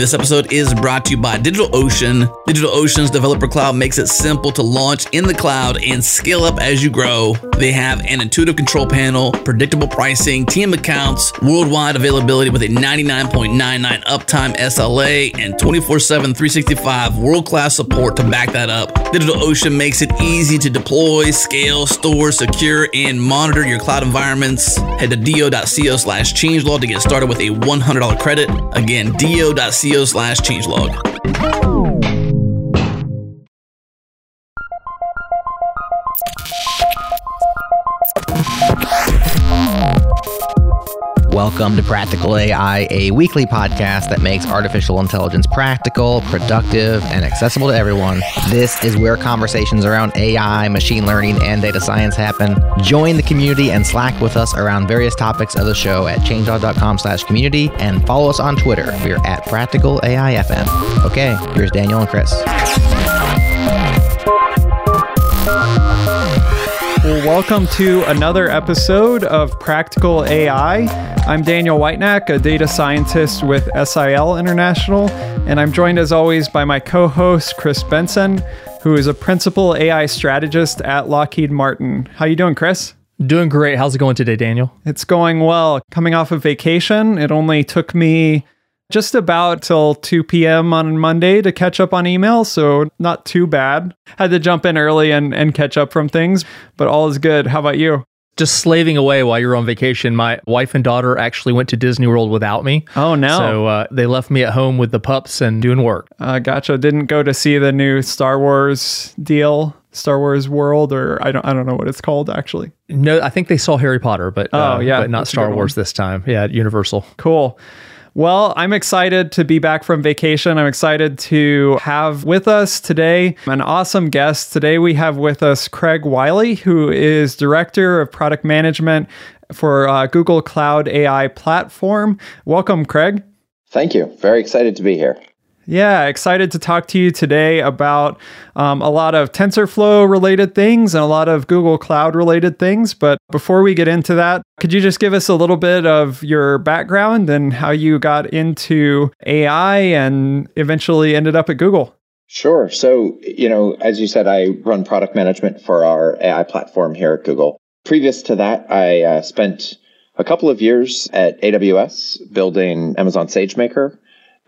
This episode is brought to you by DigitalOcean. DigitalOcean's developer cloud makes it simple to launch in the cloud and scale up as you grow. They have an intuitive control panel, predictable pricing, team accounts, worldwide availability with a 99.99 uptime SLA, and 24 7, 365 world class support to back that up. DigitalOcean makes it easy to deploy, scale, store, secure, and monitor your cloud environments. Head to do.co slash changelog to get started with a $100 credit. Again, do.co slash changelog. Welcome to Practical AI, a weekly podcast that makes artificial intelligence practical, productive, and accessible to everyone. This is where conversations around AI, machine learning, and data science happen. Join the community and Slack with us around various topics of the show at changelog.com slash community and follow us on Twitter. We're at Practical AIFM. Okay, here's Daniel and Chris. Welcome to another episode of Practical AI. I'm Daniel Whitenack, a data scientist with SIL International, and I'm joined as always by my co host, Chris Benson, who is a principal AI strategist at Lockheed Martin. How you doing, Chris? Doing great. How's it going today, Daniel? It's going well. Coming off of vacation, it only took me just about till 2 p.m. on Monday to catch up on email, so not too bad. Had to jump in early and, and catch up from things, but all is good. How about you? Just slaving away while you're on vacation. My wife and daughter actually went to Disney World without me. Oh, no. So uh, they left me at home with the pups and doing work. Uh, gotcha. Didn't go to see the new Star Wars deal. Star Wars World, or I don't, I don't know what it's called actually. No, I think they saw Harry Potter, but Oh, uh, yeah, but not Star Wars this time. Yeah, at Universal. Cool. Well, I'm excited to be back from vacation. I'm excited to have with us today an awesome guest. Today we have with us Craig Wiley, who is Director of Product Management for uh, Google Cloud AI Platform. Welcome, Craig. Thank you. Very excited to be here. Yeah, excited to talk to you today about um, a lot of TensorFlow related things and a lot of Google Cloud related things. But before we get into that, could you just give us a little bit of your background and how you got into AI and eventually ended up at Google? Sure. So, you know, as you said, I run product management for our AI platform here at Google. Previous to that, I uh, spent a couple of years at AWS building Amazon SageMaker.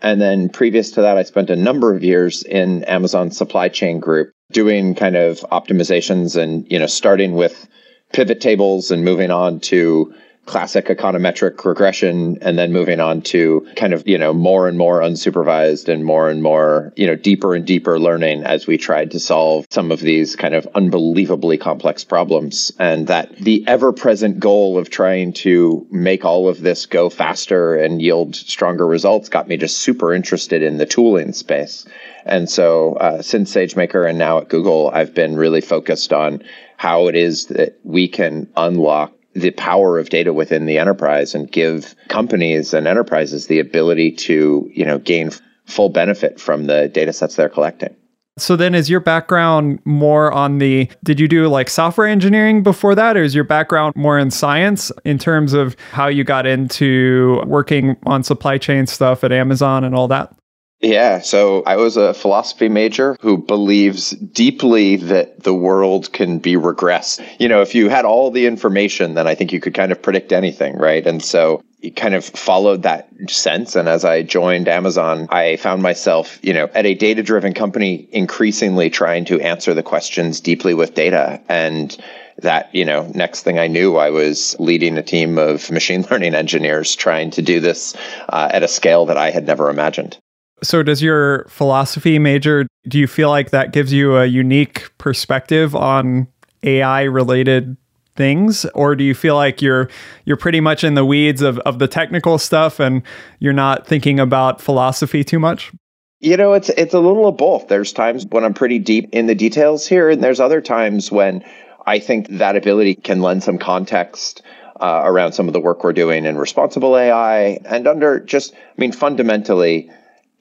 And then previous to that, I spent a number of years in Amazon supply chain group doing kind of optimizations and, you know, starting with pivot tables and moving on to classic econometric regression and then moving on to kind of you know more and more unsupervised and more and more you know deeper and deeper learning as we tried to solve some of these kind of unbelievably complex problems. And that the ever present goal of trying to make all of this go faster and yield stronger results got me just super interested in the tooling space. And so uh, since SageMaker and now at Google, I've been really focused on how it is that we can unlock the power of data within the enterprise and give companies and enterprises the ability to, you know, gain full benefit from the data sets they're collecting. So then is your background more on the did you do like software engineering before that or is your background more in science in terms of how you got into working on supply chain stuff at Amazon and all that? Yeah, so I was a philosophy major who believes deeply that the world can be regressed. You know, if you had all the information, then I think you could kind of predict anything, right? And so you kind of followed that sense. And as I joined Amazon, I found myself, you know, at a data driven company, increasingly trying to answer the questions deeply with data. And that, you know, next thing I knew, I was leading a team of machine learning engineers trying to do this uh, at a scale that I had never imagined. So, does your philosophy major, do you feel like that gives you a unique perspective on AI related things? Or do you feel like you're you're pretty much in the weeds of, of the technical stuff and you're not thinking about philosophy too much? You know it's it's a little of both. There's times when i'm pretty deep in the details here and there's other times when i think that ability can lend some context uh, around some of the work we're doing in responsible AI and under just, I mean, fundamentally,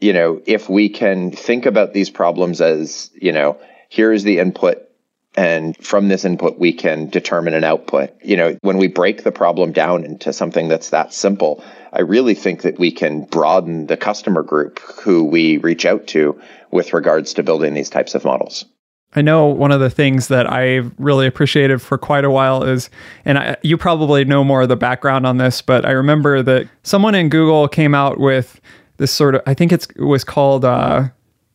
you know, if we can think about these problems as, you know, here is the input and from this input we can determine an output. You know when we break the problem down into something that's that simple i really think that we can broaden the customer group who we reach out to with regards to building these types of models. I know one of the things that I've really appreciated for quite a while is, and I, you probably know more of the background on this, but I remember that someone in Google came out with this sort of, I think it was called uh,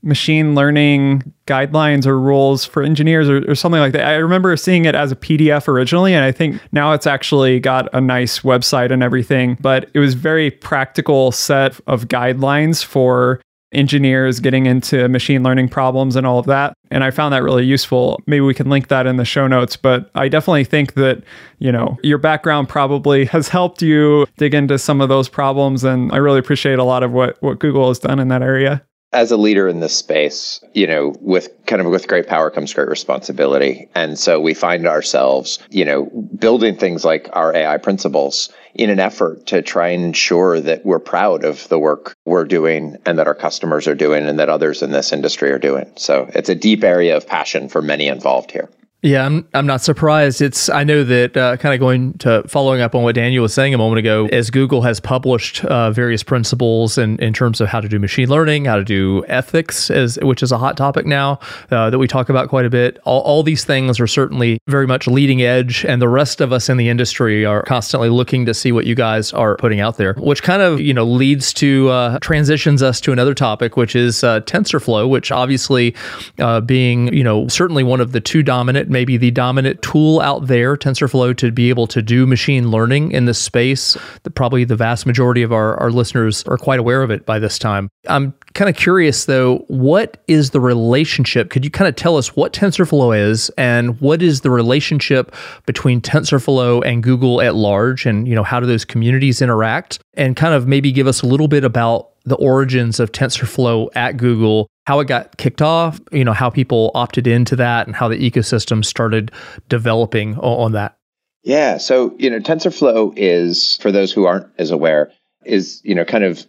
machine learning guidelines or rules for engineers or, or, something like that. I remember seeing it as a PDF originally, and I think now it's actually got a nice website and everything, but it was very practical set of guidelines for engineers getting into machine learning problems and all of that. And I found that really useful. Maybe we can link that in the show notes, but I definitely think that, you know, your background probably has helped you dig into some of those problems. And I really appreciate a lot of what, what Google has done in that area as a leader in this space, you know, with kind of with great power comes great responsibility. And so we find ourselves, you know, building things like our AI principles in an effort to try and ensure that we're proud of the work we're doing and that our customers are doing and that others in this industry are doing. So it's a deep area of passion for many involved here. Yeah, I'm I'm not surprised. It's I know that uh, kind of going to following up on what Daniel was saying a moment ago, as Google has published uh, various principles in, in terms of how to do machine learning, how to do ethics, as which is a hot topic now uh, that we talk about quite a bit. All, all these things are certainly very much leading edge, and the rest of us in the industry are constantly looking to see what you guys are putting out there, which kind of you know leads to uh, transitions us to another topic, which is uh, TensorFlow, which obviously uh, being you know certainly one of the two dominant maybe the dominant tool out there, TensorFlow, to be able to do machine learning in this space. The, probably the vast majority of our, our listeners are quite aware of it by this time. I'm kind of curious though, what is the relationship? Could you kind of tell us what TensorFlow is and what is the relationship between TensorFlow and Google at large? And, you know, how do those communities interact? And kind of maybe give us a little bit about the origins of TensorFlow at Google, how it got kicked off, you know, how people opted into that and how the ecosystem started developing on that. Yeah, so, you know, TensorFlow is for those who aren't as aware is, you know, kind of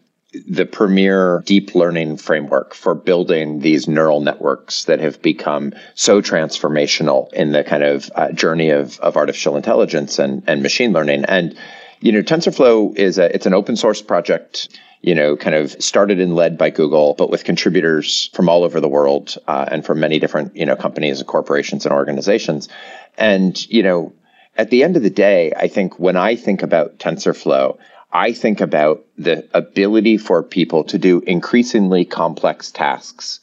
the premier deep learning framework for building these neural networks that have become so transformational in the kind of uh, journey of, of artificial intelligence and, and machine learning. And, you know, TensorFlow is a, it's an open source project you know, kind of started and led by Google, but with contributors from all over the world uh, and from many different, you know, companies and corporations and organizations. And, you know, at the end of the day, I think when I think about TensorFlow, I think about the ability for people to do increasingly complex tasks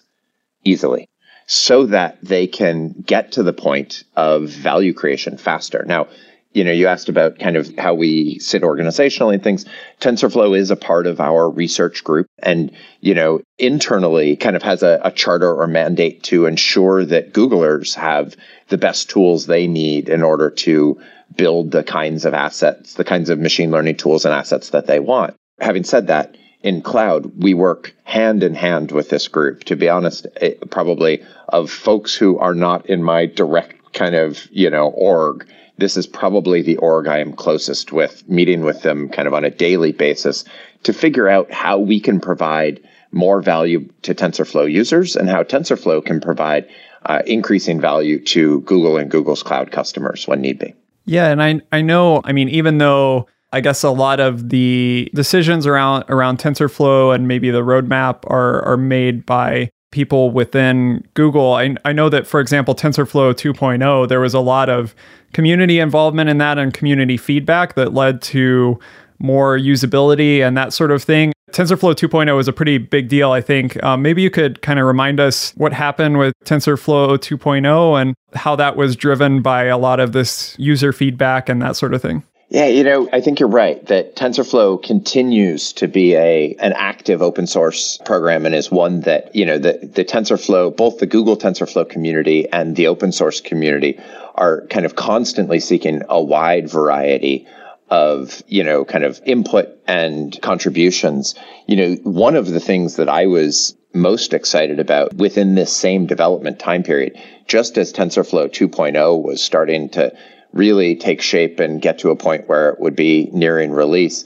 easily so that they can get to the point of value creation faster. Now, you know, you asked about kind of how we sit organizationally and things. TensorFlow is a part of our research group and, you know, internally kind of has a, a, charter or mandate to ensure that Googlers have the best tools they need in order to build the kinds of assets, the kinds of machine learning tools and assets that they want. Having said that, in cloud, we work hand in hand with this group. To be honest, it, probably of folks who are not in my direct kind of, you know, org, this is probably the org I am closest with, meeting with them kind of on a daily basis to figure out how we can provide more value to TensorFlow users and how TensorFlow can provide uh, increasing value to Google and Google's cloud customers when need be. Yeah, and I I know, I mean, even though I guess a lot of the decisions around around TensorFlow and maybe the roadmap are are made by people within Google. I, I know that, for example, TensorFlow 2.0, there was a lot of community involvement in that and community feedback that led to more usability and that sort of thing. TensorFlow 2.0 was a pretty big deal, I think. Um, maybe you could kind of remind us what happened with TensorFlow 2.0 and how that was driven by a lot of this user feedback and that sort of thing. Yeah, you know, I think you're right that TensorFlow continues to be a an active open source program and is one that, you know, the, the TensorFlow, both the Google TensorFlow community and the open source community are kind of constantly seeking a wide variety of, you know, kind of input and contributions. You know, one of the things that I was most excited about within this same development time period, just as TensorFlow 2.0 was starting to really take shape and get to a point where it would be nearing release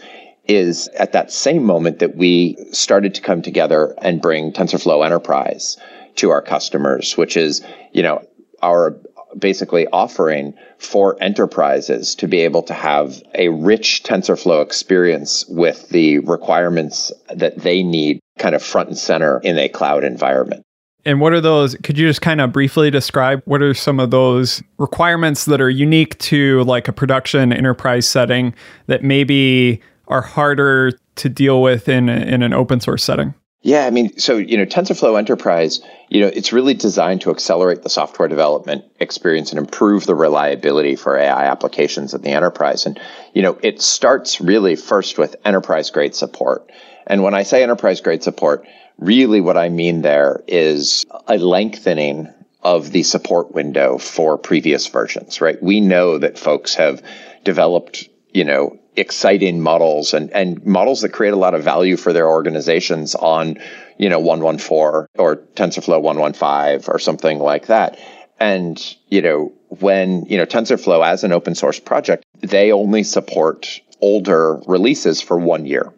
is at that same moment that we started to come together and bring TensorFlow Enterprise to our customers, which is, you know, our basically offering for enterprises to be able to have a rich TensorFlow experience with the requirements that they need kind of front and center in a cloud environment. And what are those? Could you just kind of briefly describe what are some of those requirements that are unique to like a production enterprise setting that maybe are harder to deal with in, in an open source setting? Yeah, I mean, so, you know, TensorFlow Enterprise, you know, it's really designed to accelerate the software development experience and improve the reliability for AI applications in the enterprise. And, you know, it starts really first with enterprise grade support. And when I say enterprise grade support, really what I mean there is a lengthening of the support window for previous versions, right? We know that folks have developed, you know, exciting models and, and models that create a lot of value for their organizations on, you know, 114 or TensorFlow 115 or something like that. And, you know, when, you know, TensorFlow as an open source project, they only support older releases for one year.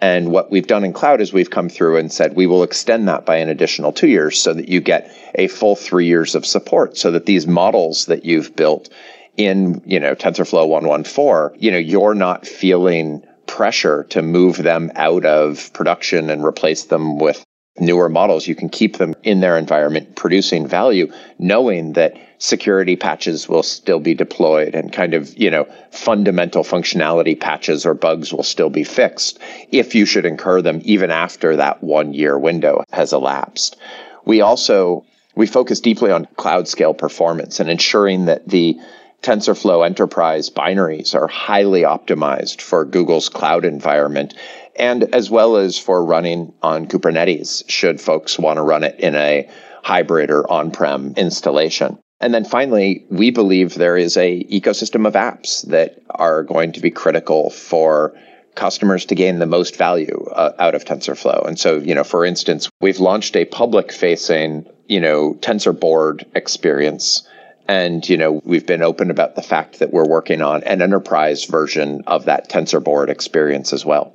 And what we've done in cloud is we've come through and said we will extend that by an additional two years so that you get a full three years of support so that these models that you've built in, you know, TensorFlow 114, you know, you're not feeling pressure to move them out of production and replace them with newer models. You can keep them in their environment producing value, knowing that security patches will still be deployed and kind of, you know, fundamental functionality patches or bugs will still be fixed if you should incur them even after that one year window has elapsed. We also, we focus deeply on cloud scale performance and ensuring that the TensorFlow Enterprise binaries are highly optimized for Google's cloud environment and as well as for running on Kubernetes, should folks want to run it in a hybrid or on-prem installation. And then finally, we believe there is a ecosystem of apps that are going to be critical for customers to gain the most value uh, out of TensorFlow. And so, you know, for instance, we've launched a public facing, you know, TensorBoard experience and, you know, we've been open about the fact that we're working on an enterprise version of that TensorBoard experience as well.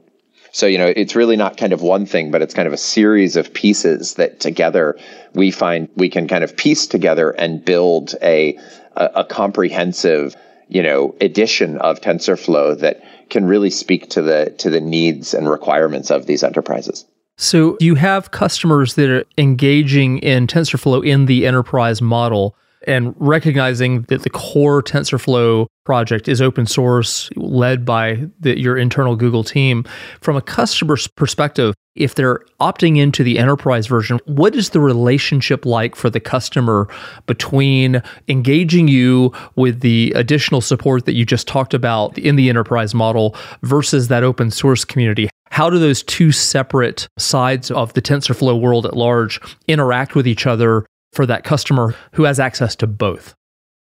So, you know, it's really not kind of one thing, but it's kind of a series of pieces that together we find we can kind of piece together and build a, a, a comprehensive, you know, edition of TensorFlow that can really speak to the to the needs and requirements of these enterprises. So you have customers that are engaging in TensorFlow in the enterprise model and recognizing that the core TensorFlow project is open source, led by the, your internal Google team. From a customer's perspective, if they're opting into the enterprise version, what is the relationship like for the customer between engaging you with the additional support that you just talked about in the enterprise model versus that open source community? How do those two separate sides of the TensorFlow world at large interact with each other for that customer who has access to both?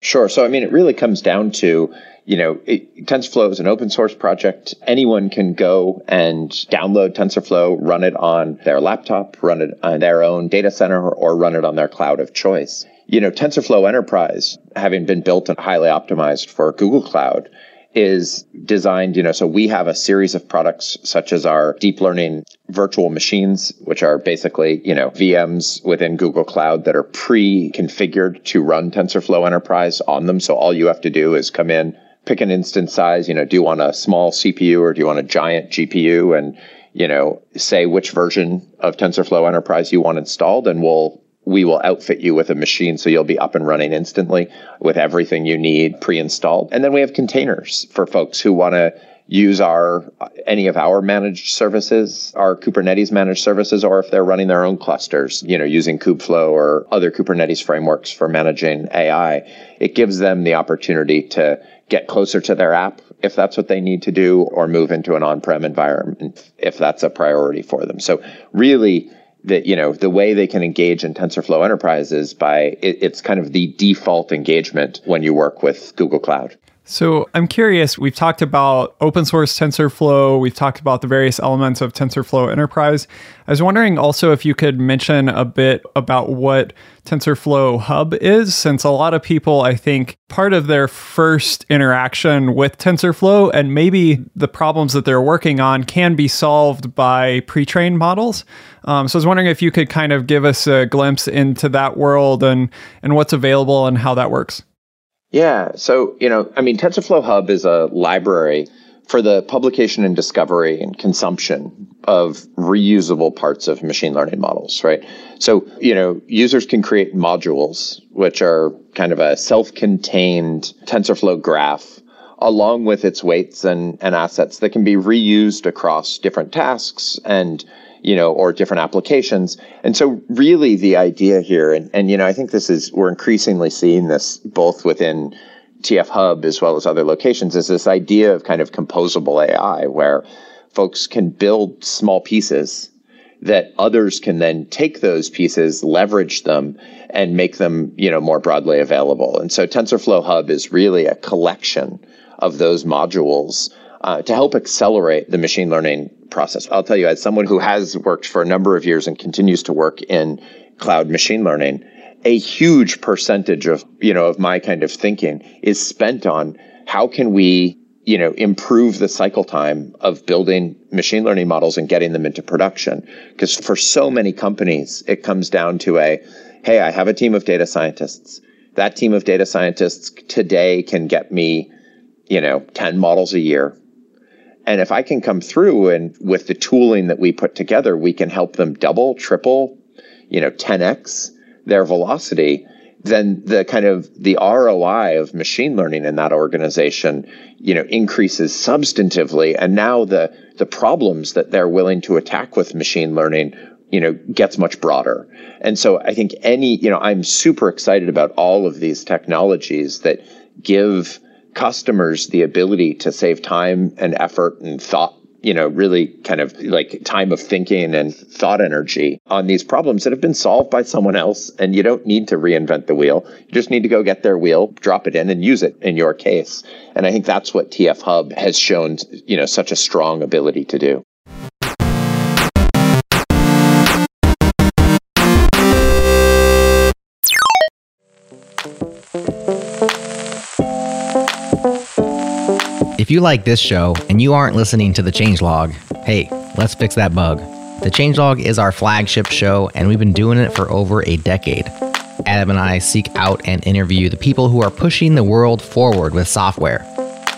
Sure. So, I mean, it really comes down to, you know, it, TensorFlow is an open source project. Anyone can go and download TensorFlow, run it on their laptop, run it on their own data center, or run it on their cloud of choice. You know, TensorFlow Enterprise, having been built and highly optimized for Google Cloud, is designed, you know, so we have a series of products such as our deep learning virtual machines, which are basically, you know, VMs within Google Cloud that are pre-configured to run TensorFlow Enterprise on them. So all you have to do is come in, pick an instance size, you know, do you want a small CPU or do you want a giant GPU and, you know, say which version of TensorFlow Enterprise you want installed and we'll we will outfit you with a machine so you'll be up and running instantly with everything you need pre-installed. And then we have containers for folks who want to use our any of our managed services, our Kubernetes managed services, or if they're running their own clusters, you know, using Kubeflow or other Kubernetes frameworks for managing AI, it gives them the opportunity to get closer to their app if that's what they need to do, or move into an on-prem environment if that's a priority for them. So really that you know the way they can engage in TensorFlow Enterprise is by it, it's kind of the default engagement when you work with Google Cloud. So I'm curious, we've talked about open source TensorFlow, we've talked about the various elements of TensorFlow Enterprise. I was wondering also if you could mention a bit about what TensorFlow Hub is, since a lot of people, I think, part of their first interaction with TensorFlow and maybe the problems that they're working on can be solved by pre trained models. Um, so I was wondering if you could kind of give us a glimpse into that world and, and what's available and how that works. Yeah. So, you know, I mean, TensorFlow Hub is a library for the publication and discovery and consumption of reusable parts of machine learning models, right? So, you know, users can create modules, which are kind of a self contained TensorFlow graph along with its weights and, and assets that can be reused across different tasks and you know, or different applications. And so really the idea here, and, and, you know, I think this is, we're increasingly seeing this both within TF Hub as well as other locations, is this idea of kind of composable AI where folks can build small pieces that others can then take those pieces, leverage them, and make them, you know, more broadly available. And so TensorFlow Hub is really a collection of those modules uh, to help accelerate the machine learning process. I'll tell you, as someone who has worked for a number of years and continues to work in cloud machine learning, a huge percentage of you know of my kind of thinking is spent on how can we you know improve the cycle time of building machine learning models and getting them into production. Because for so many companies it comes down to a hey i have a team of data scientists. That team of data scientists today can get me you know 10 models a year and if I can come through and with the tooling that we put together, we can help them double, triple, you know, 10x their velocity, then the kind of the ROI of machine learning in that organization, you know, increases substantively. And now the the problems that they're willing to attack with machine learning, you know, gets much broader. And so I think any, you know, I'm super excited about all of these technologies that give customers the ability to save time and effort and thought you know, really kind of like time of thinking and thought energy on these problems that have been solved by someone else. And you don't need to reinvent the wheel. You just need to go get their wheel, drop it in and use it in your case. And I think that's what TF Hub has shown, you know, such a strong ability to do. If you like this show and you aren't listening to the changelog, hey, let's fix that bug. The changelog is our flagship show, and we've been doing it for over a decade. Adam and I seek out and interview the people who are pushing the world forward with software.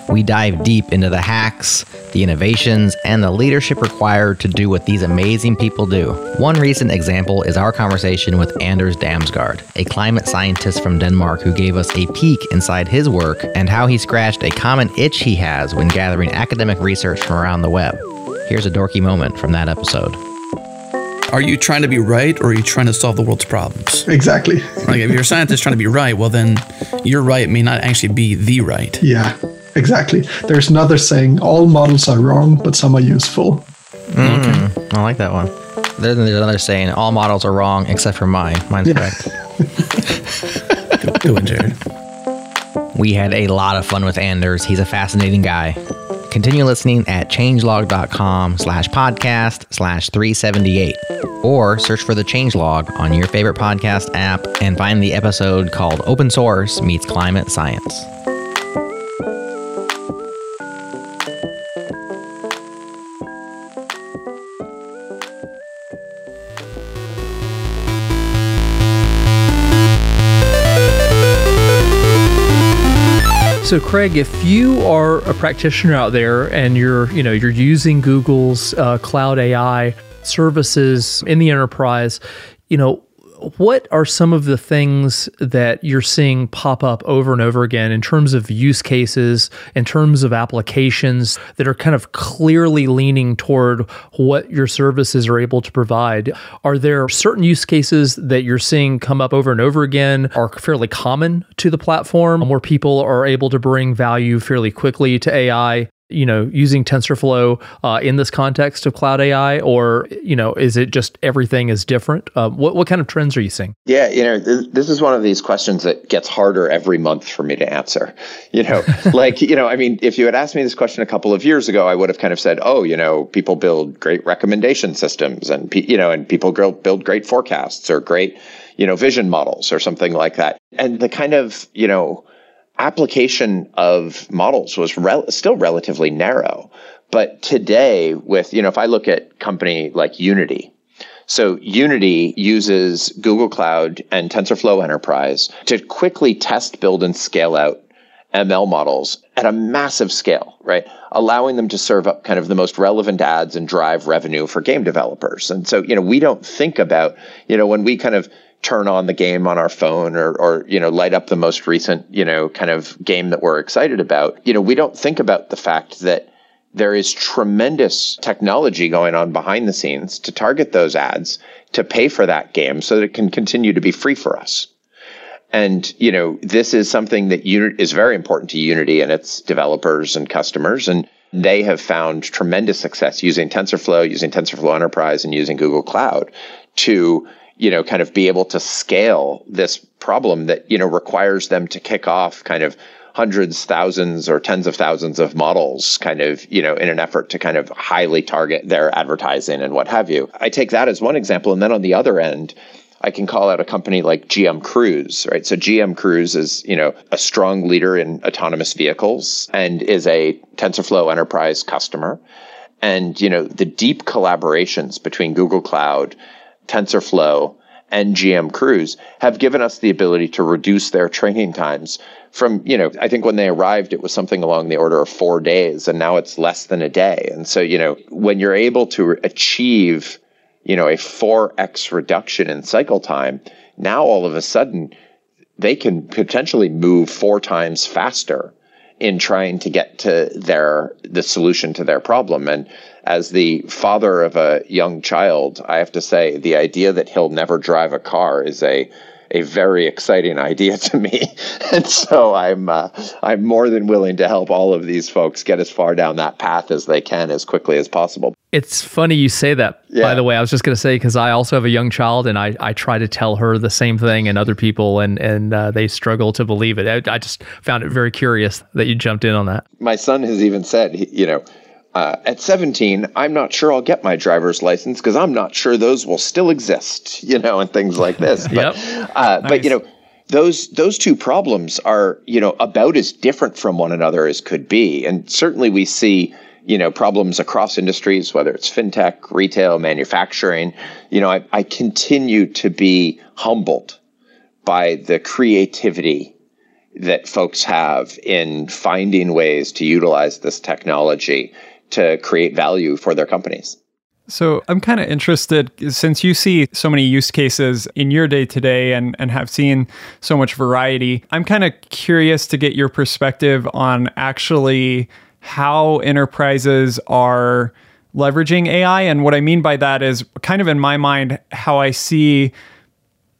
We dive deep into the hacks, the innovations, and the leadership required to do what these amazing people do. One recent example is our conversation with Anders Damsgaard, a climate scientist from Denmark who gave us a peek inside his work and how he scratched a common itch he has when gathering academic research from around the web. Here's a dorky moment from that episode. Are you trying to be right or are you trying to solve the world's problems? Exactly. like if you're a scientist trying to be right, well then your right may not actually be the right. Yeah. Exactly. There's another saying all models are wrong, but some are useful. Mm, okay. I like that one. Then there's another saying all models are wrong except for mine. Mine's yeah. correct. Go, go Jared. We had a lot of fun with Anders. He's a fascinating guy. Continue listening at changelog.com slash podcast slash 378 or search for the changelog on your favorite podcast app and find the episode called Open Source Meets Climate Science. So, Craig, if you are a practitioner out there and you're, you know, you're using Google's uh, cloud AI services in the enterprise, you know, what are some of the things that you're seeing pop up over and over again in terms of use cases, in terms of applications that are kind of clearly leaning toward what your services are able to provide? Are there certain use cases that you're seeing come up over and over again, are fairly common to the platform, where people are able to bring value fairly quickly to AI? You know, using TensorFlow uh, in this context of cloud AI, or you know, is it just everything is different? Uh, what what kind of trends are you seeing? Yeah, you know, th- this is one of these questions that gets harder every month for me to answer. You know, like you know, I mean, if you had asked me this question a couple of years ago, I would have kind of said, oh, you know, people build great recommendation systems, and pe- you know, and people build great forecasts or great you know, vision models or something like that. And the kind of, you know, application of models was rel- still relatively narrow. But today, with, you know, if I look at company like Unity, so Unity uses Google Cloud and TensorFlow Enterprise to quickly test, build, and scale out ML models at a massive scale, right? Allowing them to serve up kind of the most relevant ads and drive revenue for game developers. And so, you know, we don't think about, you know, when we kind of turn on the game on our phone or, or you know light up the most recent you know kind of game that we're excited about. You know we don't think about the fact that there is tremendous technology going on behind the scenes to target those ads to pay for that game so that it can continue to be free for us. And you know this is something that is very important to unity and its developers and customers. And they have found tremendous success using tensorflow using tensorflow enterprise and using google cloud to you know, kind of be able to scale this problem that, you know, requires them to kick off kind of hundreds, thousands, or tens of thousands of models kind of, you know, in an effort to kind of highly target their advertising and what have you. I take that as one example. And then on the other end, I can call out a company like GM Cruise, right? So GM Cruise is, you know, a strong leader in autonomous vehicles and is a TensorFlow enterprise customer. And, you know, the deep collaborations between Google Cloud TensorFlow, and GM Cruise have given us the ability to reduce their training times from, you know, I think when they arrived, it was something along the order of four days, and now it's less than a day. And so, you know, when you're able to achieve, you know, a 4x reduction in cycle time, now all of a sudden they can potentially move four times faster in trying to get to their the solution to their problem and as the father of a young child, I have to say the idea that he'll never drive a car is a a very exciting idea to me, and so I'm uh, I'm more than willing to help all of these folks get as far down that path as they can as quickly as possible. It's funny you say that. Yeah. By the way, I was just going to say because I also have a young child, and I, I try to tell her the same thing, and other people, and and uh, they struggle to believe it. I, I, just found it very curious that you jumped in on that. My son has even said, you know, uh, at 17, I'm not sure I'll get my driver's license because I'm not sure those will still exist, you know, and things like this. But, yep. uh, nice. but you know, those those two problems are you know about as different from one another as could be, and certainly we see you know problems across industries, whether it's fintech, retail, manufacturing. You know, I, I continue to be humbled by the creativity that folks have in finding ways to utilize this technology to create value for their companies. So I'm kind of interested since you see so many use cases in your day to day and, and have seen so much variety. I'm kind of curious to get your perspective on actually how enterprises are leveraging AI. And what I mean by that is kind of in my mind, how I see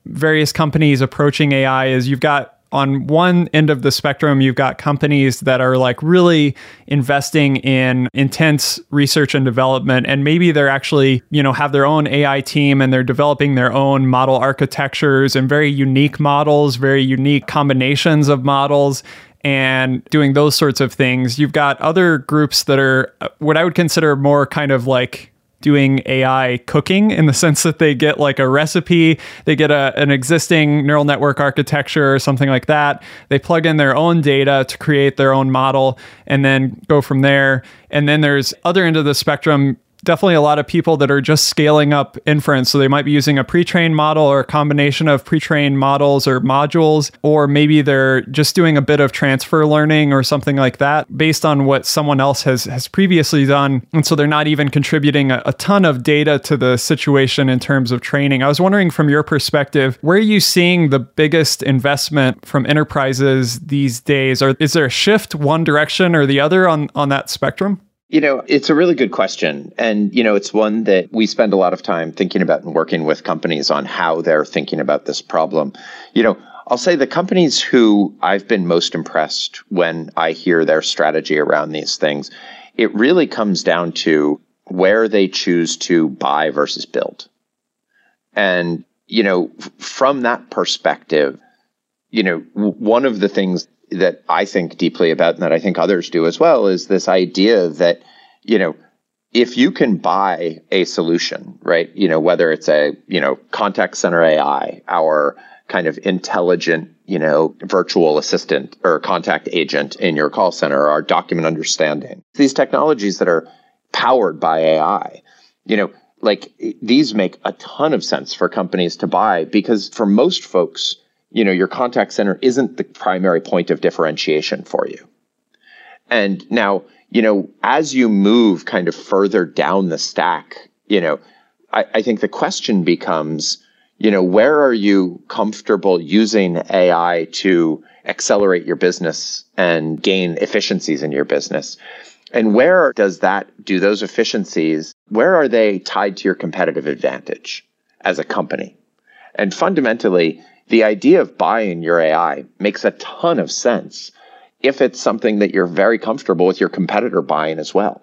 various companies approaching AI is you've got on one end of the spectrum, you've got companies that are like really investing in intense research and development. And maybe they're actually, you know, have their own AI team and they're developing their own model architectures and very unique models, very unique combinations of models and doing those sorts of things. You've got other groups that are uh, what I would consider more kind of like doing AI cooking in the sense that they get like a recipe, they get a, an existing neural network architecture or something like that. They plug in their own data to create their own model and then go from there. And then there's other end of the spectrum definitely a lot of people that are just scaling up inference. So they might be using a pre trained model or a combination of pre trained models or modules, or maybe they're just doing a bit of transfer learning or something like that based on what someone else has, has previously done. And so they're not even contributing a, a ton of data to the situation in terms of training. I was wondering from your perspective, where are you seeing the biggest investment from enterprises these days? Or is there a shift one direction or the other on, on that spectrum? You know, it's a really good question. And, you know, it's one that we spend a lot of time thinking about and working with companies on how they're thinking about this problem. You know, I'll say the companies who I've been most impressed when I hear their strategy around these things it really comes down to where they choose to buy versus build. And, you know, from that perspective, you know, one of the things that I think deeply about and that I think others do as well is this idea that, you know, if you can buy a solution, right, you know, whether it's a, you know, contact center AI, our kind of intelligent, you know, virtual assistant or contact agent in your call center, our document understanding, these technologies that are powered by AI, you know, like these make a ton of sense for companies to buy because for most folks, you know, your contact center isn't the primary point of differentiation for you. And now, you know, as you move kind of further down the stack, you know, I, I think the question becomes, you know, where are you comfortable using AI to accelerate your business and gain efficiencies in your business? And where does that do those efficiencies? Where are they tied to your competitive advantage as a company? And fundamentally, the idea of buying your AI makes a ton of sense if it's something that you're very comfortable with your competitor buying as well.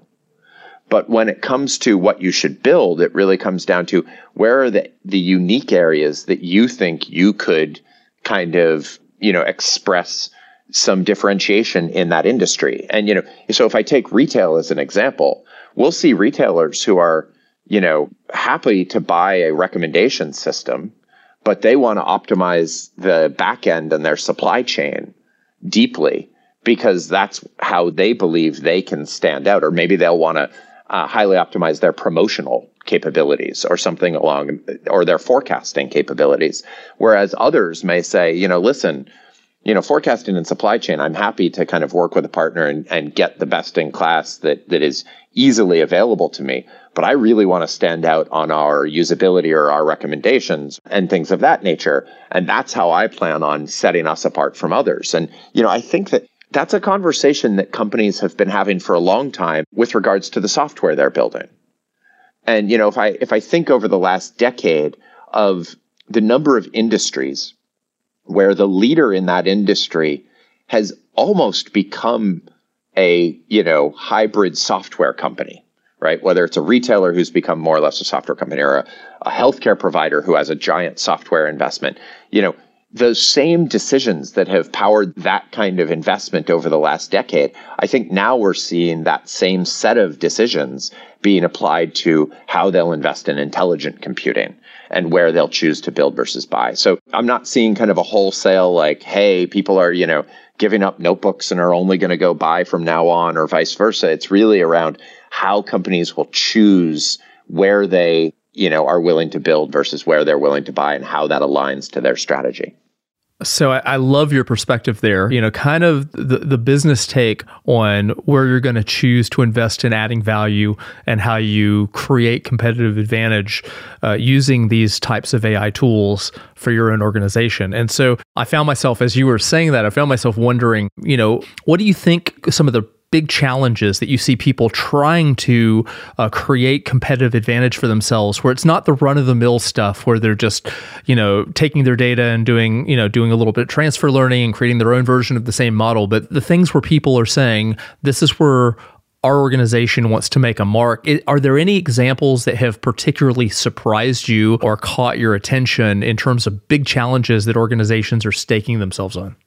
But when it comes to what you should build, it really comes down to where are the, the unique areas that you think you could kind of, you know, express some differentiation in that industry. And, you know, so if I take retail as an example, we'll see retailers who are, you know, happy to buy a recommendation system, but they want to optimize the back end and their supply chain deeply because that's how they believe they can stand out. Or maybe they'll want to uh, highly optimize their promotional capabilities or something along, or their forecasting capabilities. Whereas others may say, you know, listen, you know, forecasting and supply chain, I'm happy to kind of work with a partner and, and get the best in class that, that is easily available to me. But I really want to stand out on our usability or our recommendations and things of that nature. And that's how I plan on setting us apart from others. And, you know, I think that that's a conversation that companies have been having for a long time with regards to the software they're building. And you know, if I if I think over the last decade of the number of industries where the leader in that industry has almost become a, you know, hybrid software company, right? Whether it's a retailer who's become more or less a software company or a, a healthcare provider who has a giant software investment, you know, those same decisions that have powered that kind of investment over the last decade, I think now we're seeing that same set of decisions being applied to how they'll invest in intelligent computing and where they'll choose to build versus buy. So I'm not seeing kind of a wholesale like, hey, people are, you know, giving up notebooks and are only going to go buy from now on or vice versa. It's really around how companies will choose where they, you know, are willing to build versus where they're willing to buy and how that aligns to their strategy. So I, I, love your perspective there. You know, kind of the, the business take on where you're going to choose to invest in adding value and how you create competitive advantage uh, using these types of AI tools for your own organization. And so I found myself, as you were saying that, I found myself wondering, you know, what do you think some of the big challenges that you see people trying to uh, create competitive advantage for themselves where it's not the run of the mill stuff where they're just you know taking their data and doing you know doing a little bit of transfer learning and creating their own version of the same model but the things where people are saying this is where our organization wants to make a mark. Are there any examples that have particularly surprised you or caught your attention in terms of big challenges that organizations are staking themselves on?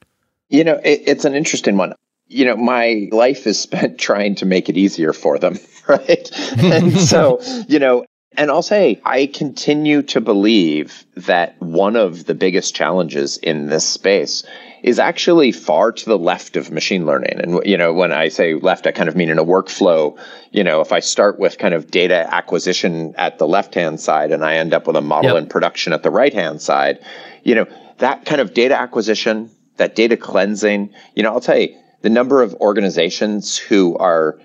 You know, it, it's an interesting one you know, my life is spent trying to make it easier for them, right? and so, you know, and I'll say, I continue to believe that one of the biggest challenges in this space is actually far to the left of machine learning. And, you know, when I say left, I kind of mean in a workflow. You know, if I start with kind of data acquisition at the left hand side and I end up with a model yep. in production at the right hand side, you know, that kind of data acquisition, that data cleansing, you know, I'll tell you, the number of organizations who are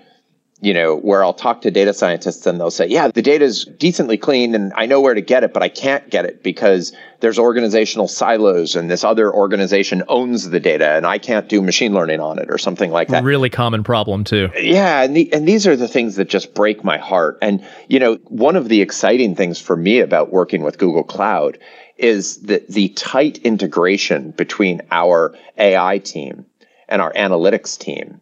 you know, where I'll talk to data scientists and they'll say, yeah, the data is decently clean and I know where to get it, but I can't get it because there's organizational silos and this other organization owns the data and I can't do machine learning on it or something like that. Really common problem too. Yeah. And, the, and these are the things that just break my heart. And, you know, one of the exciting things for me about working with Google Cloud is that the tight integration between our AI team and our analytics team,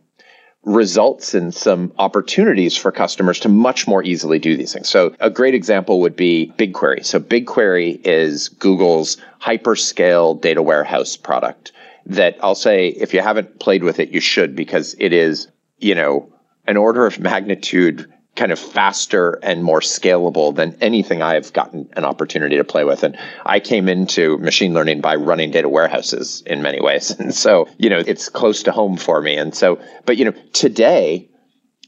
results in some opportunities for customers to much more easily do these things. So a great example would be BigQuery. So BigQuery is Google's hyperscale data warehouse product that I'll say if you haven't played with it, you should because it is, you know, an order of magnitude kind of faster and more scalable than anything I've gotten an opportunity to play with. And I came into machine learning by running data warehouses in many ways. And so, you know, it's close to home for me. And so, but, you know, today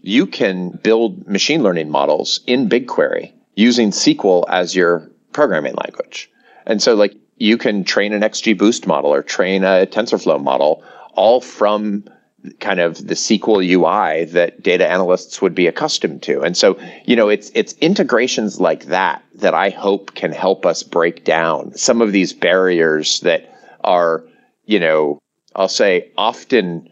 you can build machine learning models in BigQuery using SQL as your programming language. And so, like, you can train an XGBoost model or train a TensorFlow model all from kind of the SQL UI that data analysts would be accustomed to. And so, you know, it's it's integrations like that that I hope can help us break down some of these barriers that are, you know, I'll say often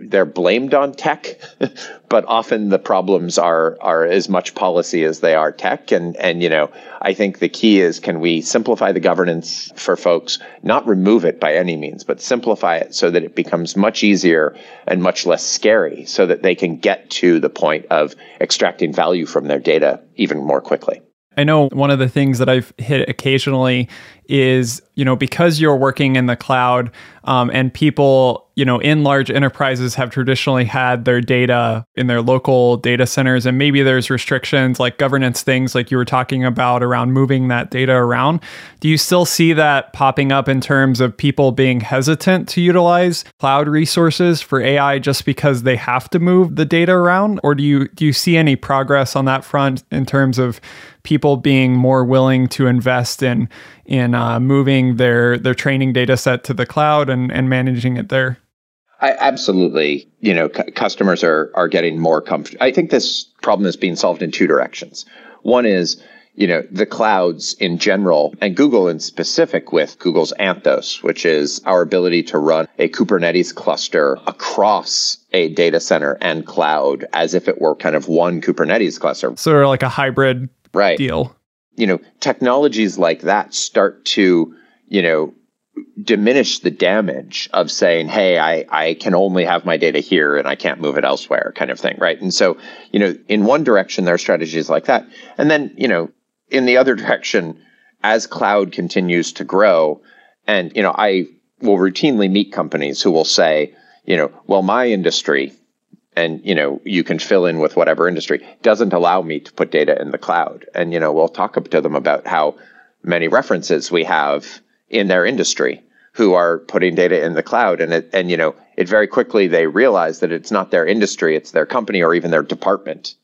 they're blamed on tech, but often the problems are are as much policy as they are tech. And and you know, I think the key is can we simplify the governance for folks, not remove it by any means, but simplify it so that it becomes much easier and much less scary, so that they can get to the point of extracting value from their data even more quickly. I know one of the things that I've hit occasionally is, you know, because you're working in the cloud um, and people, you know, in large enterprises have traditionally had their data in their local data centers, and maybe there's restrictions like governance things like you were talking about around moving that data around. Do you still see that popping up in terms of people being hesitant to utilize cloud resources for AI just because they have to move the data around? Or do you do you see any progress on that front in terms of people being more willing to invest in in uh, moving their their training data set to the cloud and, and managing it there? I, absolutely. You know, c- customers are are getting more comfortable. I think this problem is being solved in two directions. One is you know, the clouds in general and Google in specific with Google's Anthos, which is our ability to run a Kubernetes cluster across a data center and cloud as if it were kind of one Kubernetes cluster. So like a hybrid right. deal. You know, technologies like that start to, you know, diminish the damage of saying, hey, I, I can only have my data here and I can't move it elsewhere, kind of thing, right? And so, you know, in one direction, there are strategies like that. And then, you know, in the other direction, as cloud continues to grow, and, you know, I will routinely meet companies who will say, you know, well, my industry, and you know you can fill in with whatever industry. Doesn't allow me to put data in the cloud. And you know we'll talk to them about how many references we have in their industry who are putting data in the cloud. And it and you know it very quickly they realize that it's not their industry it's their company or even their department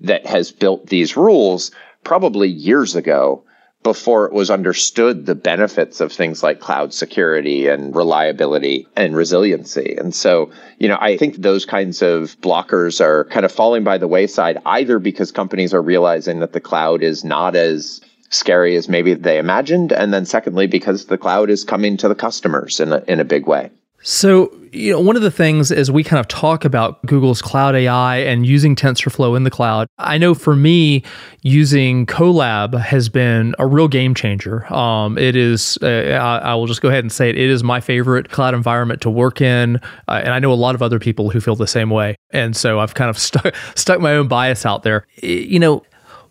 that has built these rules probably years ago before it was understood the benefits of things like cloud security and reliability and resiliency. And so, you know, I think those kinds of blockers are kind of falling by the wayside, either because companies are realizing that the cloud is not as scary as maybe they imagined. And then secondly, because the cloud is coming to the customers in a, in a big way. So, you know, one of the things as we kind of talk about Google's cloud AI and using TensorFlow in the cloud, I know for me, using Colab has been a real game changer. Um, it is, uh, I, I, will just go ahead and say it, it is my favorite cloud environment to work in. Uh, and I know a lot of other people who feel the same way. And so I've kind of stuck, stuck my own bias out there. You know,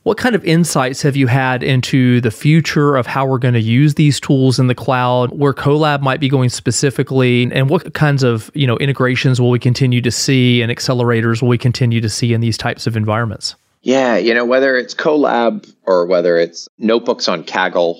what kind of insights have you had into the future of how we're going to use these tools in the cloud, where Colab might be going specifically, and what kinds of you know integrations will we continue to see and accelerators will we continue to see in these types of environments? Yeah, you know whether it's Colab or whether it's notebooks on Kaggle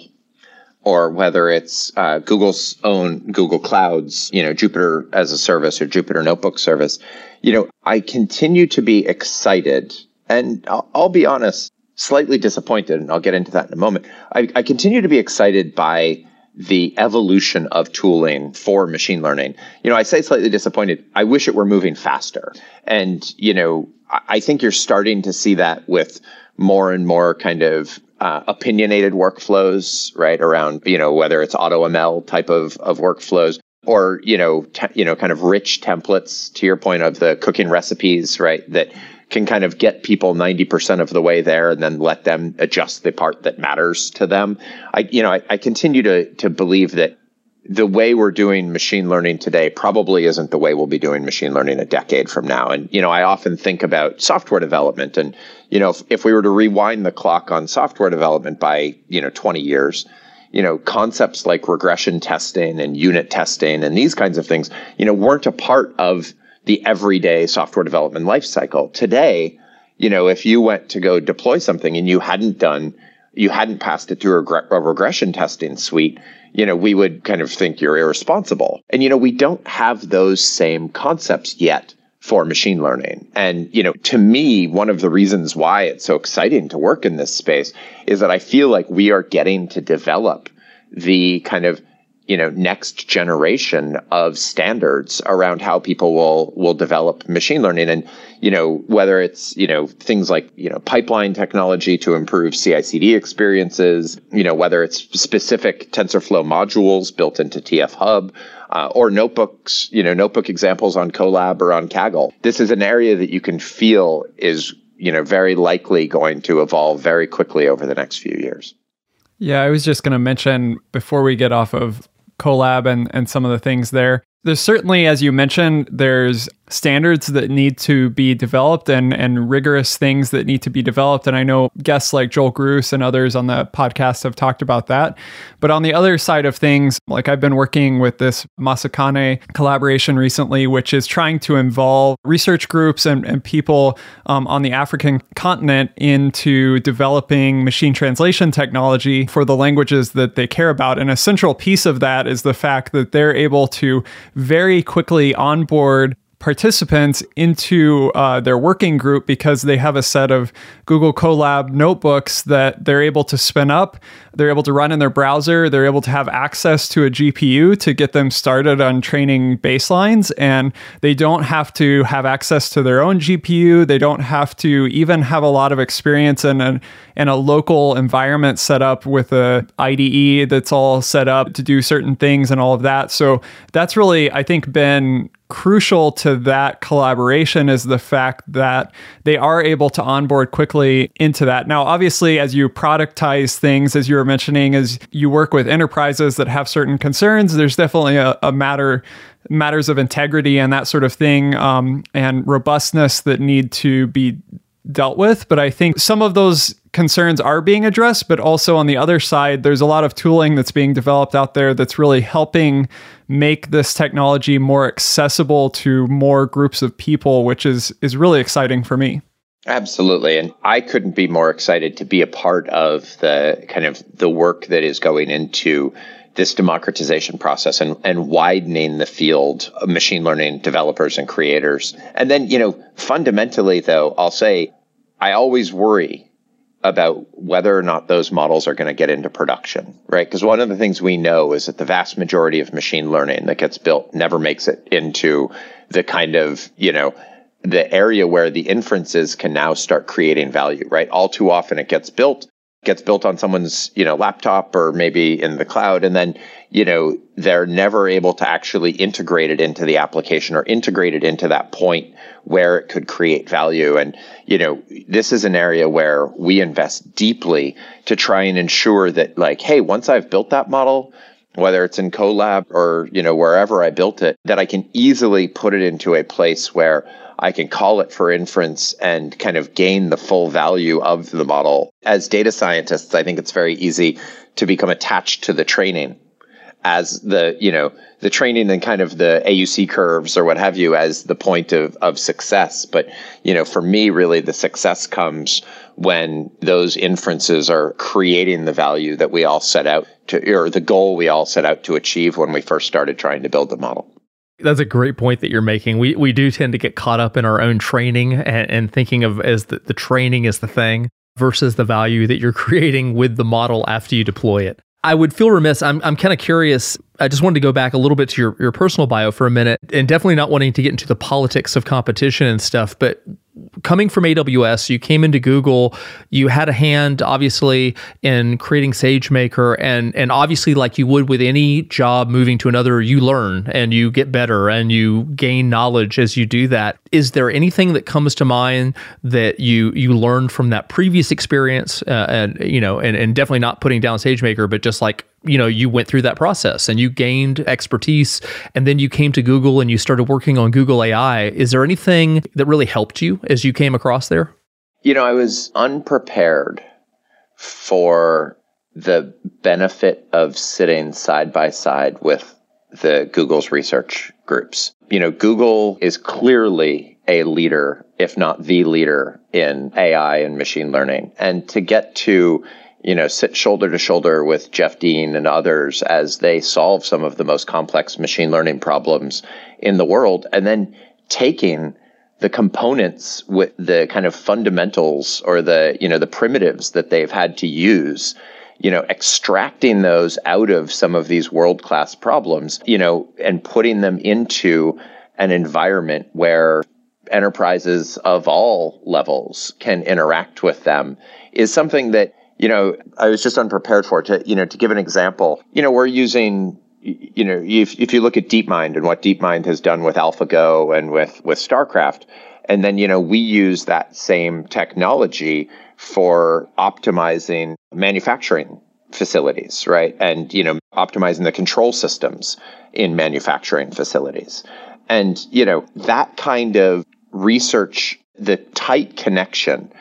or whether it's uh, Google's own Google Clouds, you know, Jupyter as a service or Jupyter Notebook service, you know, I continue to be excited. And I'll, I'll be honest, slightly disappointed, and I'll get into that in a moment. I, I continue to be excited by the evolution of tooling for machine learning. You know, I say slightly disappointed. I wish it were moving faster. And, you know, I think you're starting to see that with more and more kind of uh, opinionated workflows, right? Around, you know, whether it's AutoML type of, of workflows or, you know, te- you know, kind of rich templates to your point of the cooking recipes, right? That can kind of get people 90% of the way there and then let them adjust the part that matters to them. I, you know, I, I continue to, to believe that the way we're doing machine learning today probably isn't the way we'll be doing machine learning a decade from now. And, you know, I often think about software development. And, you know, if, if we were to rewind the clock on software development by, you know, 20 years, you know, concepts like regression testing and unit testing and these kinds of things, you know, weren't a part of the everyday software development lifecycle. Today, you know, if you went to go deploy something and you hadn't done, you hadn't passed it through a, regression testing suite, you know, we would kind of think you're irresponsible. And, you know, we don't have those same concepts yet for machine learning. And, you know, to me, one of the reasons why it's so exciting to work in this space is that I feel like we are getting to develop the kind of you know next generation of standards around how people will will develop machine learning. And you know whether it's you know things like you know pipeline technology to improve CI/CD experiences you know whether it's specific TensorFlow modules built into TF Hub uh, or notebooks you know notebook examples on Colab or on Kaggle this is an area that you can feel is you know very likely going to evolve very quickly over the next few years. Yeah, I was just going to mention before we get off of Colab and, and some of the things there. There's certainly, as you mentioned, there's standards that need to be developed and, and rigorous things that need to be developed. And I know guests like Joel Grus and others on the podcast have talked about that. But on the other side of things, like I've been working with this Masakhane collaboration recently, which is trying to involve research groups and, and people um, on the African continent into developing machine translation technology for the languages that they care about. And a central piece of that is the fact that they're able to very quickly onboard participants into uh, their working group because they have a set of Google Colab notebooks that they're able to spin up. They're able to run in their browser. They're able to have access to a GPU to get them started on training baselines. And they don't have to have access to their own GPU. They don't have to even have a lot of experience in a, in a local environment set up with a IDE that's all set up to do certain things and all of that. So that's really, I think, been crucial to that collaboration is the fact that they are able to onboard quickly into that. Now, obviously, as you productize things, as you were mentioning, as you work with enterprises that have certain concerns, there's definitely a, a matter matters of integrity and that sort of thing um, and robustness that need to be dealt with. But I think some of those concerns are being addressed, but also on the other side, there's a lot of tooling that's being developed out there that's really helping make this technology more accessible to more groups of people, which is is really exciting for me. Absolutely. And I couldn't be more excited to be a part of the kind of the work that is going into this democratization process and, and widening the field of machine learning developers and creators. And then, you know, fundamentally though, I'll say I always worry about whether or not those models are going to get into production, right? Because one of the things we know is that the vast majority of machine learning that gets built never makes it into the kind of, you know, the area where the inferences can now start creating value, right? All too often it gets built, gets built on someone's, you know, laptop or maybe in the cloud. And then, you know, they're never able to actually integrate it into the application or integrate it into that point where it could create value. And, you know, this is an area where we invest deeply to try and ensure that like, hey, once I've built that model, whether it's in Colab or, you know, wherever I built it, that I can easily put it into a place where I can call it for inference and kind of gain the full value of the model. As data scientists, I think it's very easy to become attached to the training as the, you know, the training and kind of the AUC curves or what have you as the point of, of success. But, you know, for me, really the success comes when those inferences are creating the value that we all set out to, or the goal we all set out to achieve when we first started trying to build the model. That's a great point that you're making. We we do tend to get caught up in our own training and, and thinking of as the, the training is the thing versus the value that you're creating with the model after you deploy it. I would feel remiss. I'm, I'm kind of curious. I just wanted to go back a little bit to your, your personal bio for a minute and definitely not wanting to get into the politics of competition and stuff. But coming from AWS, you came into Google, you had a hand obviously in creating SageMaker and and obviously like you would with any job moving to another, you learn and you get better and you gain knowledge as you do that. Is there anything that comes to mind that you you learned from that previous experience uh, and you know and, and definitely not putting down SageMaker but just like you know you went through that process and you gained expertise and then you came to google and you started working on google ai is there anything that really helped you as you came across there? You know i was unprepared for the benefit of sitting side by side with the google's research groups. You know google is clearly a leader if not the leader in ai and machine learning. And to get to you know, sit shoulder to shoulder with Jeff Dean and others as they solve some of the most complex machine learning problems in the world, and then taking the components with the kind of fundamentals or the you know the primitives that they've had to use you know extracting those out of some of these world class problems you know and putting them into an environment where enterprises of all levels can interact with them is something that you know, I was just unprepared for it. To you know, to give an example, you know, we're using, you know, if if you look at DeepMind and what DeepMind has done with AlphaGo and with with StarCraft, and then you know we use that same technology for optimizing manufacturing facilities, right? And you know, optimizing the control systems in manufacturing facilities, and you know that kind of research, the tight connection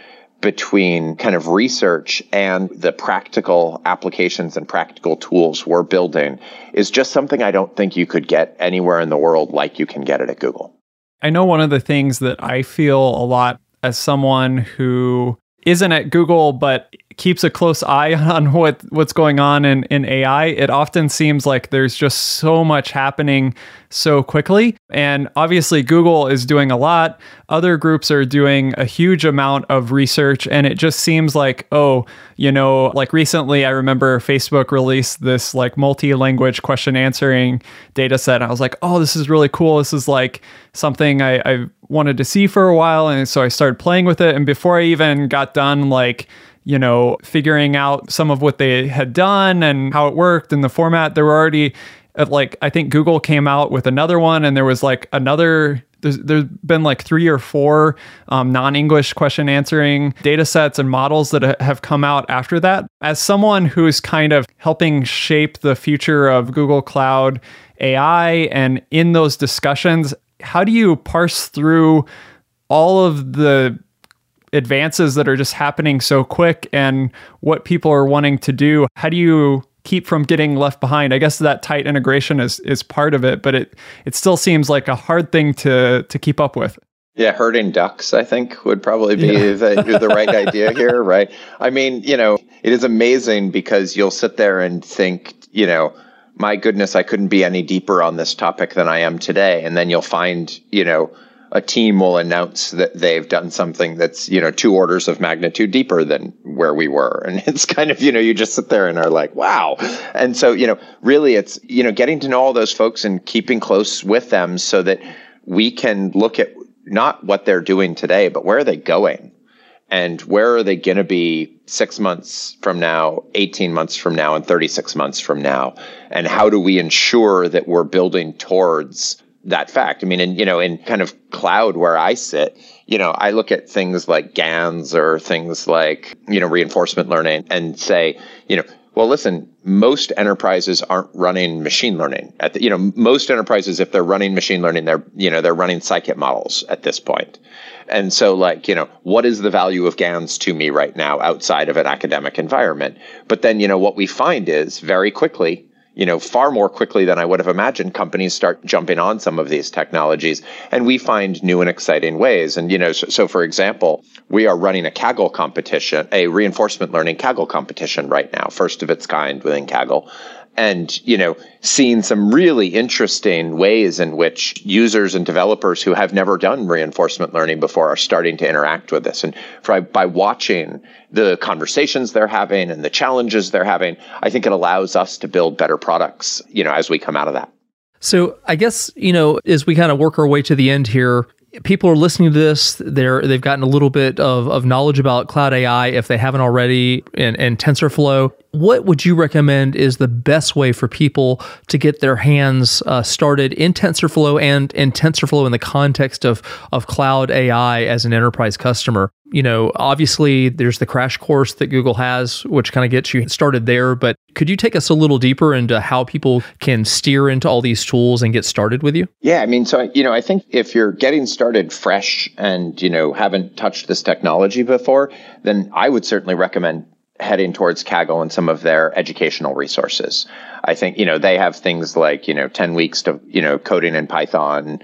between kind of research and the practical applications and practical tools we're building is just something I don't think you could get anywhere in the world like you can get it at Google. I know one of the things that I feel a lot as someone who isn't at Google but keeps a close eye on what what's going on in, in AI, it often seems like there's just so much happening so quickly. And obviously Google is doing a lot. Other groups are doing a huge amount of research. And it just seems like, oh, you know, like recently I remember Facebook released this like multi-language question answering data set. And I was like, oh, this is really cool. This is like something I, I wanted to see for a while. And so I started playing with it. And before I even got done, like you know, figuring out some of what they had done and how it worked and the format. There were already uh, like I think Google came out with another one, and there was like another. There's, there's been like three or four um, non-English question answering data sets and models that have come out after that. As someone who's kind of helping shape the future of Google Cloud AI, and in those discussions, how do you parse through all of the advances that are just happening so quick and what people are wanting to do. How do you keep from getting left behind? I guess that tight integration is is part of it, but it it still seems like a hard thing to to keep up with. Yeah, herding ducks, I think, would probably be yeah. the, the right idea here, right? I mean, you know, it is amazing because you'll sit there and think, you know, my goodness, I couldn't be any deeper on this topic than I am today. And then you'll find, you know, a team will announce that they've done something that's you know two orders of magnitude deeper than where we were. And it's kind of you know you just sit there and are like wow. And so you know really it's you know getting to know all those folks and keeping close with them so that we can look at not what they're doing today but where are they going? And where are they going to be six months from now, 18 months from now, and 36 months from now? And how do we ensure that we're building towards that fact. I mean, in you know, in kind of cloud where I sit, you know, I look at things like GANs or things like you know reinforcement learning and say, you know, well, listen, most enterprises aren't running machine learning. At the, you know, most enterprises, if they're running machine learning, they're you know they're running scikit models at this point. And so, like, you know, what is the value of GANs to me right now outside of an academic environment? But then, you know, what we find is very quickly you know, far more quickly than I would have imagined, companies start jumping on some of these technologies and we find new and exciting ways. And, you know, so, so, for example, we are running a Kaggle competition, a reinforcement learning Kaggle competition right now, first of its kind within Kaggle and you know seeing some really interesting ways in which users and developers who have never done reinforcement learning before are starting to interact with this. And by, by watching the conversations they're having and the challenges they're having i think it allows us to build better products you know as we come out of that. So I guess you know as we kind of work our way to the end here, people are listening to this they're they've gotten a little bit of, of knowledge about cloud ai if they haven't already and, and tensorflow. What would you recommend is the best way for people to get their hands uh, started in tensorflow and in tensorflow in the context of of cloud ai as an enterprise customer you know, obviously there's the crash course that Google has, which kind of gets you started there. But could you take us a little deeper into how people can steer into all these tools and get started with you? Yeah, I mean, so, you know, I think if you're getting started fresh and, you know, haven't touched this technology before, then I would certainly recommend heading towards Kaggle and some of their educational resources. I think, you know, they have things like, you know, 10 weeks to, you know, coding in Python,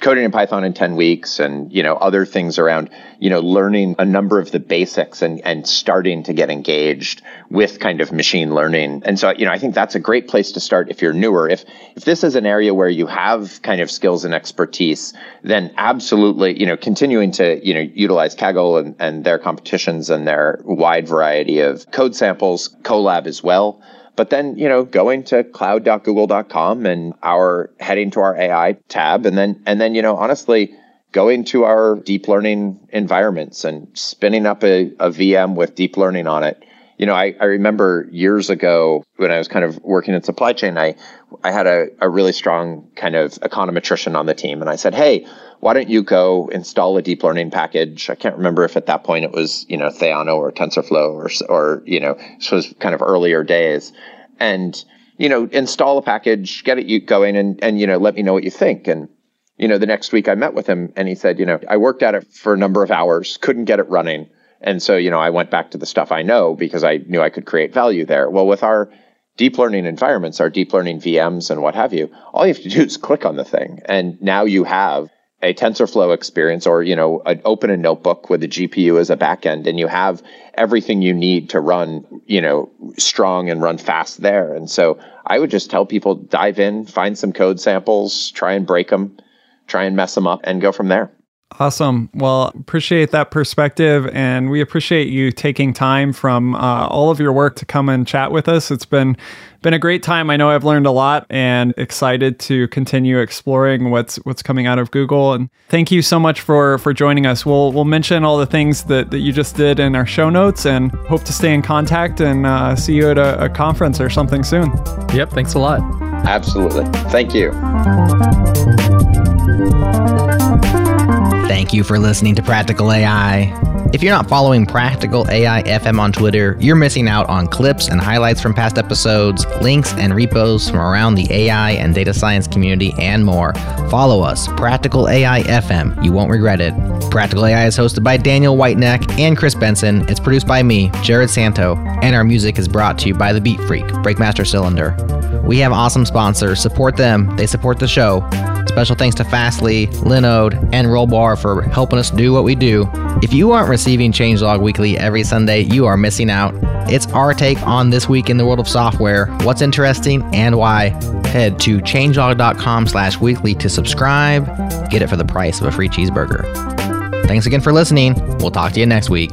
coding in Python in 10 weeks and, you know, other things around, you know, learning a number of the basics and, and starting to get engaged with kind of machine learning. And so, you know, I think that's a great place to start if you're newer. If, if this is an area where you have kind of skills and expertise, then absolutely, you know, continuing to, you know, utilize Kaggle and, and their competitions and their wide variety of code samples, Colab as well. But then, you know, going to cloud.google.com and our heading to our AI tab and then and then, you know, honestly going to our deep learning environments and spinning up a, a VM with deep learning on it. You know, I, I remember years ago when I was kind of working in supply chain, I I had a, a really strong kind of econometrician on the team and I said, Hey, why don't you go install a deep learning package? I can't remember if at that point it was, you know, Theano or TensorFlow or, or, you know, this was kind of earlier days. And, you know, install a package, get it going and, and, you know, let me know what you think. And, you know, the next week I met with him and he said, you know, I worked at it for a number of hours, couldn't get it running. And so, you know, I went back to the stuff I know because I knew I could create value there. Well, with our deep learning environments, our deep learning VMs and what have you, all you have to do is click on the thing. And now you have a TensorFlow experience or, you know, an, open a notebook with a GPU as a backend and you have everything you need to run, you know, strong and run fast there. And so I would just tell people dive in, find some code samples, try and break them, try and mess them up and go from there. Awesome. Well, appreciate that perspective. And we appreciate you taking time from uh, all of your work to come and chat with us. It's been been a great time. I know I've learned a lot and excited to continue exploring what's what's coming out of Google. And thank you so much for for joining us. We'll we'll mention all the things that, that you just did in our show notes and hope to stay in contact and uh, see you at a, a conference or something soon. Yep. Thanks a lot. Absolutely. Thank you. Thank you for listening to Practical AI. If you're not following Practical AI FM on Twitter, you're missing out on clips and highlights from past episodes, links and repos from around the AI and data science community, and more. Follow us, Practical AI FM. You won't regret it. Practical AI is hosted by Daniel Whitenack and Chris Benson. It's produced by me, Jerod Santo, and our music is brought to you by the Beat Freak, Breakmaster Cylinder. We have awesome sponsors. Support them, they support the show. Special thanks to Fastly, Linode, and Rollbar for helping us do what we do. If you aren't receiving Changelog Weekly every Sunday, you are missing out. It's our take on this week in the world of software, what's interesting, and why. Head to changelog.com slash weekly to subscribe. Get it for the price of a free cheeseburger. Thanks again for listening. We'll talk to you next week.